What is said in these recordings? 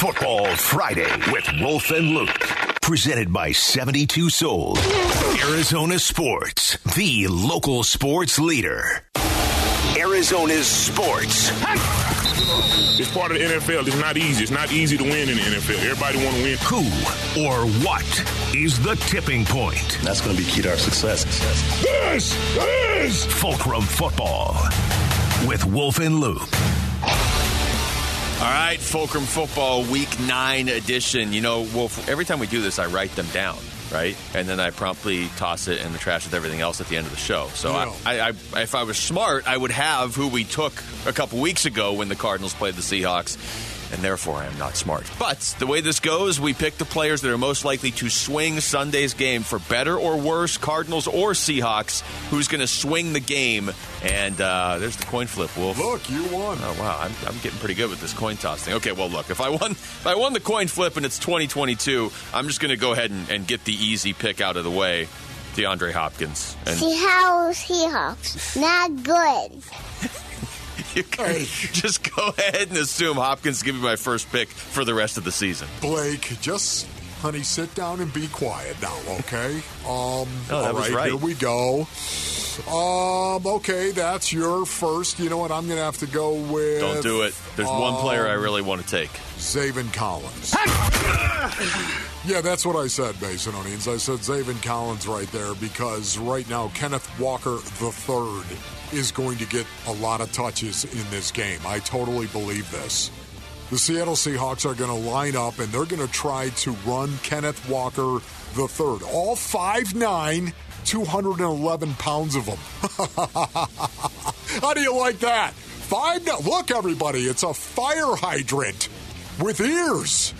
Football Friday with Wolf and Luke. Presented by 72 Soul. Arizona Sports, the local sports leader. Arizona's sports. It's part of the NFL. It's not easy. It's not easy to win in the NFL. Everybody want to win. Who or what is the tipping point? That's going to be key to our success. This is Fulcrum Football with Wolf and Luke. All right, Fulcrum Football Week 9 edition. You know, Wolf, every time we do this, I write them down, right? And then I promptly toss it in the trash with everything else at the end of the show. So Yeah. I, I, I, if I was smart, I would have who we took a couple weeks ago when the Cardinals played the Seahawks. And therefore, I am not smart. But the way this goes, we pick the players that are most likely to swing Sunday's game for better or worse, Cardinals or Seahawks. Who's going to swing the game? And uh, there's the coin flip, Wolf. Look, you won. Oh wow, I'm, I'm getting pretty good with this coin toss thing. Okay, well look, if I won if I won the coin flip and it's 2022, I'm just going to go ahead and, and get the easy pick out of the way, DeAndre Hopkins. And Seahawks, Seahawks. Not good. you can just go ahead and assume Hopkins give me my first pick for the rest of the season. Blake, just honey, sit down and be quiet now, okay? Um, that all was right, right. here we go. Um, okay, that's your first. You know what? I'm gonna have to go with. Don't do it. There's one player I um, really want to take. Zaven Collins. yeah, that's what I said, Masononians. I said Zaven Collins right there because right now Kenneth Walker III is going to get a lot of touches in this game. I totally believe this. The Seattle Seahawks are going to line up and they're going to try to run Kenneth Walker III. All 5'9, 211 pounds of them. How do you like that? Five. Look, everybody, it's a fire hydrant with ears.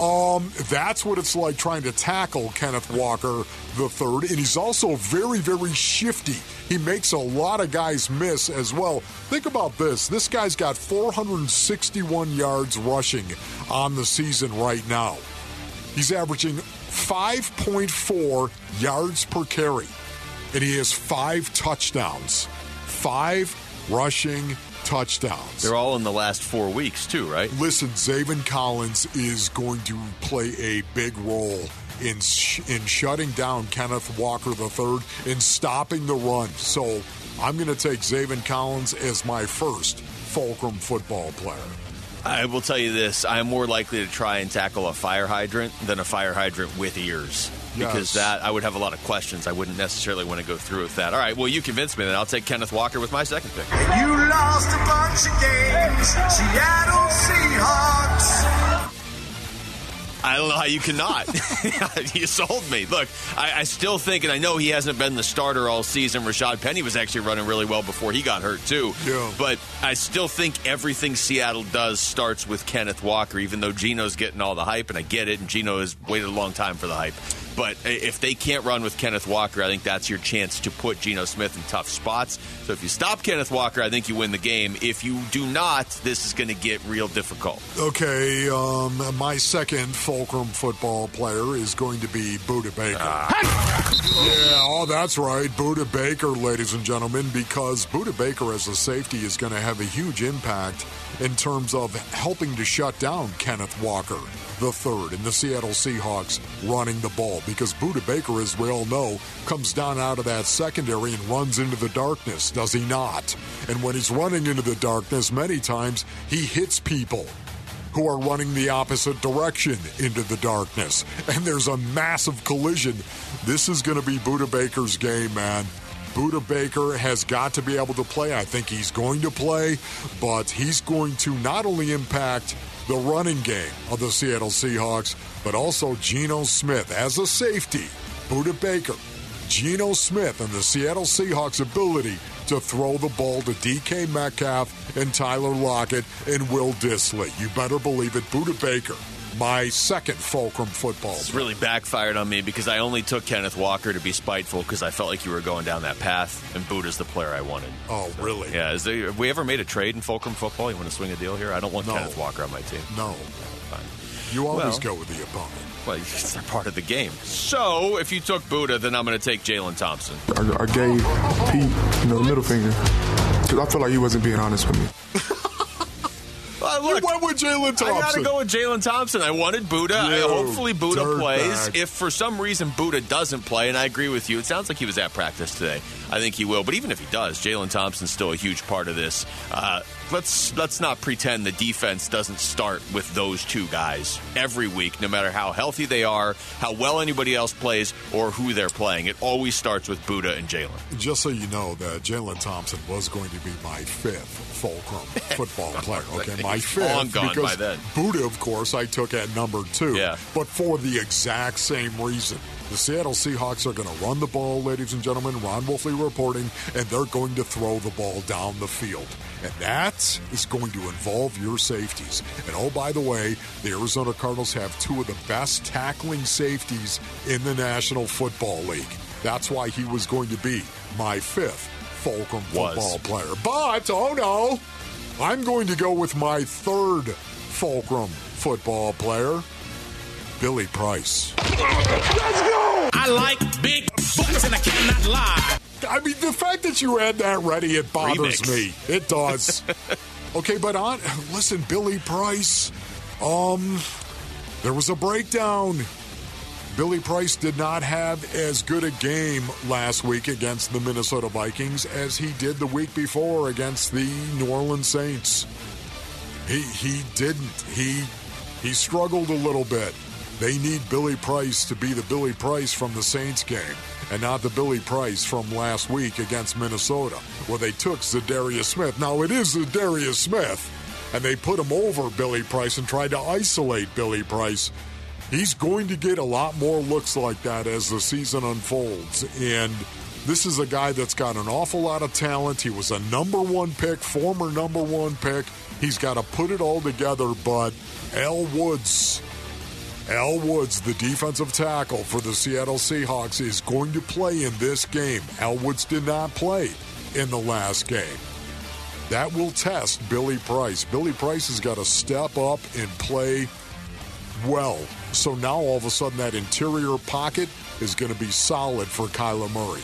Um, that's what it's like trying to tackle Kenneth Walker the third, and he's also very, very shifty. He makes a lot of guys miss as well. Think about this: this guy's got 461 yards rushing on the season right now. He's averaging 5.4 yards per carry, and he has five touchdowns. Five rushing touchdowns. They're all in the last four weeks too, right? Listen, Zaven Collins is going to play a big role in sh- in shutting down Kenneth Walker III and stopping the run. So I'm going to take Zaven Collins as my first Fulcrum football player. I will tell you this: I'm more likely to try and tackle a fire hydrant than a fire hydrant with ears. Because that I would have a lot of questions. I wouldn't necessarily want to go through with that. All right, well, you convinced me. Then I'll take Kenneth Walker with my second pick. You lost a bunch of games, Seattle Seahawks. I don't know how you cannot. you sold me. Look, I, I still think, and I know he hasn't been the starter all season. Rashaad Penny was actually running really well before he got hurt too. Yeah. But I still think everything Seattle does starts with Kenneth Walker. Even though Geno's getting all the hype, and I get it, and Geno has waited a long time for the hype. But if they can't run with Kenneth Walker, I think that's your chance to put Geno Smith in tough spots. So if you stop Kenneth Walker, I think you win the game. If you do not, this is going to get real difficult. Okay, um, my second Fulcrum football player is going to be Budda Baker. Yeah, oh, that's right, Budda Baker, ladies and gentlemen, because Budda Baker as a safety is going to have a huge impact in terms of helping to shut down Kenneth Walker the third and the Seattle Seahawks running the ball because Budda Baker, as we all know, comes down out of that secondary and runs into the darkness, does he not? And when he's running into the darkness, many times he hits people who are running the opposite direction into the darkness. And there's a massive collision. This is going to be Budda Baker's game, man. Budda Baker has got to be able to play. I think he's going to play, but he's going to not only impact the running game of the Seattle Seahawks, but also Geno Smith as a safety. Budda Baker, Geno Smith, and the Seattle Seahawks' ability to throw the ball to DK Metcalf and Tyler Lockett and Will Dissly. You better believe it. Budda Baker, my second Fulcrum football. It's really backfired on me because I only took Kenneth Walker to be spiteful because I felt like you were going down that path, and Budda's the player I wanted. Oh, really? Yeah. Is there, have we ever made a trade in Fulcrum football? You want to swing a deal here? I don't want No. Kenneth Walker on my team. No. Fine. You always Well- go with the opponent. Well, it's a part of the game. So if you took Budda, then I'm going to take Jalen Thompson. I, I gave Pete, you know, the middle finger because I feel like he wasn't being honest with me. Uh, look, you went with Jalen Thompson. I gotta go with Jalen Thompson. I wanted Budda. I- hopefully Budda plays. If for some reason Budda doesn't play, and I agree with you, it sounds like he was at practice today. I think he will. But even if he does, Jalen Thompson's still a huge part of this. Uh, let's let's not pretend the defense doesn't start with those two guys every week, no matter how healthy they are, how well anybody else plays, or who they're playing. It always starts with Budda and Jalen. Just so you know that Jalen Thompson was going to be my fifth Fulcrum football player. Okay, my fifth. Long gone because by then. Budda, of course, I took at number two. Yeah. But for the exact same reason. The Seattle Seahawks are going to run the ball, ladies and gentlemen. Ron Wolfley reporting, and they're going to throw the ball down the field. And that is going to involve your safeties. And oh, by the way, the Arizona Cardinals have two of the best tackling safeties in the National Football League. That's why he was going to be my fifth Fulcrum Was. football player. But, oh no, I'm going to go with my third Fulcrum football player, Billy Price. Let's go! I like big books and I cannot lie. I mean, the fact that you had that ready, it bothers Remix. me. It does. okay, but on listen, Billy Price. Um, there was a breakdown. Billy Price did not have as good a game last week against the Minnesota Vikings as he did the week before against the New Orleans Saints. He he didn't. He he struggled a little bit. They need Billy Price to be the Billy Price from the Saints game and not the Billy Price from last week against Minnesota where they took Za'Darius Smith. Now it is Za'Darius Smith and they put him over Billy Price and tried to isolate Billy Price. He's going to get a lot more looks like that as the season unfolds and this is a guy that's got an awful lot of talent. He was a number one pick, former number one pick. He's got to put it all together, but Al Woods, Al Woods, the defensive tackle for the Seattle Seahawks, is going to play in this game. Al Woods did not play in the last game. That will test Billy Price. Billy Price has got to step up and play well. So now all of a sudden that interior pocket is going to be solid for Kyler Murray.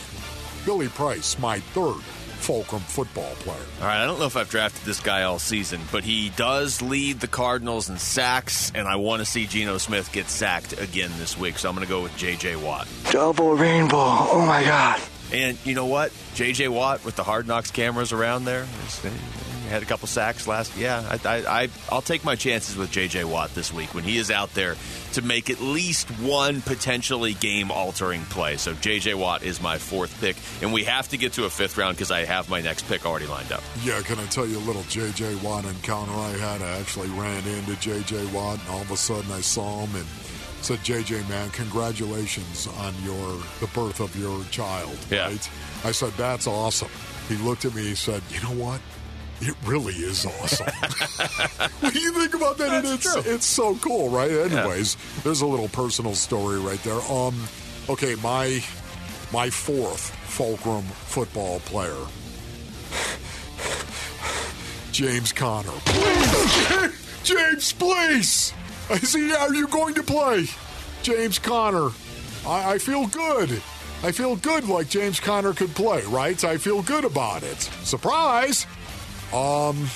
Billy Price, my third Fulcrum football player. All right, I don't know if I've drafted this guy all season, but he does lead the Cardinals in sacks, and I want to see Geno Smith get sacked again this week, so I'm going to go with J.J. Watt. Double rainbow. Oh my god. And you know what? J.J. Watt with the Hard Knocks cameras around there he's- he had a couple sacks last. Yeah, I, I, I, I'll take my chances with J.J. Watt this week when he is out there to make at least one potentially game-altering play. So J.J. Watt is my fourth pick, and we have to get to a fifth round because I have my next pick already lined up. Yeah, can I tell you a little J.J. Watt encounter I had? I actually ran into J.J. Watt, and all of a sudden I saw him and said, J.J. man, congratulations on your the birth of your child. Yeah. Right? I said, that's awesome. He looked at me. He said, you know what? It really is awesome. what do you think about that? And That's it's true. it's so cool, right? Anyways, there's a little personal story right there. Um, okay, my my fourth Fulcrum football player, James Conner. Please, James, please. I see. Are you going to play, James Conner? I, I feel good. I feel good like James Conner could play, right? I feel good about it. Surprise! Um,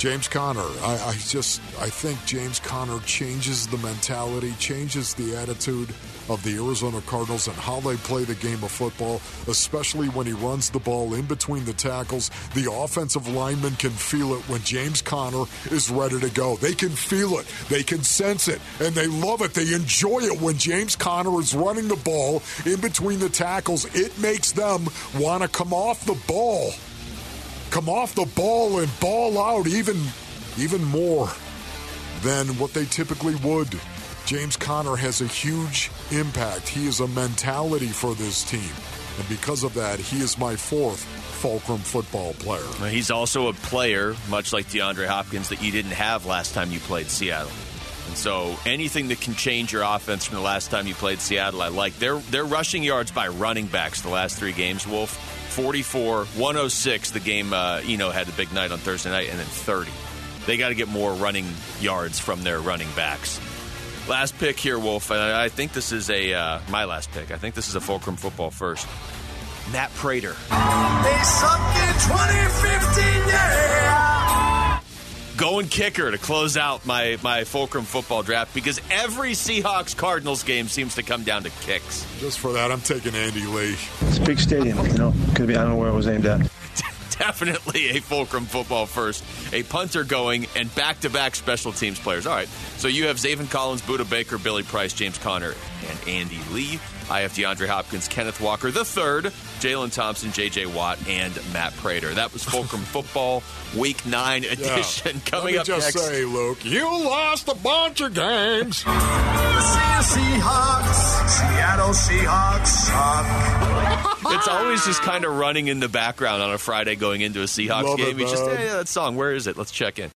James Conner. I, I just I think James Conner changes the mentality, changes the attitude of the Arizona Cardinals and how they play the game of football, especially when he runs the ball in between the tackles. The offensive linemen can feel it when James Conner is ready to go. They can feel it, they can sense it, and they love it. They enjoy it when James Conner is running the ball in between the tackles. It makes them want to come off the ball come off the ball and ball out even even more than what they typically would. James Conner has a huge impact. He is a mentality for this team. And because of that, he is my fourth Fulcrum football player. He's also a player, much like DeAndre Hopkins, that you didn't have last time you played Seattle. And so anything that can change your offense from the last time you played Seattle, I like. Their their rushing yards by running backs the last three games, Wolf, 44, 106, the game uh, Eno had the big night on Thursday night, and then 30. They got to get more running yards from their running backs. Last pick here, Wolf, I think this is a uh, my last pick. I think this is a Fulcrum football first. Matt Prater. They sunk in 2015, yeah. Going kicker to close out my, my Fulcrum football draft because every Seahawks Cardinals game seems to come down to kicks. Just for that, I'm taking Andy Lee. It's a big stadium, you know. Could be. I don't know where it was aimed at. Definitely a Fulcrum football first. A punter going and back to back special teams players. All right. So you have Zaven Collins, Budda Baker, Billy Price, James Conner, and Andy Lee. I have DeAndre Hopkins, Kenneth Walker the third, Jalen Thompson, J.J. Watt, and Matt Prater. That was Fulcrum Football Week 9 edition. Yeah. Coming Let me up just next. say, Luke, you lost a bunch of games. The Seahawks, Seattle Seahawks suck. It's always just kind of running in the background on a Friday going into a Seahawks Love it, game. You just, man. yeah, yeah, that song, where is it? Let's check in.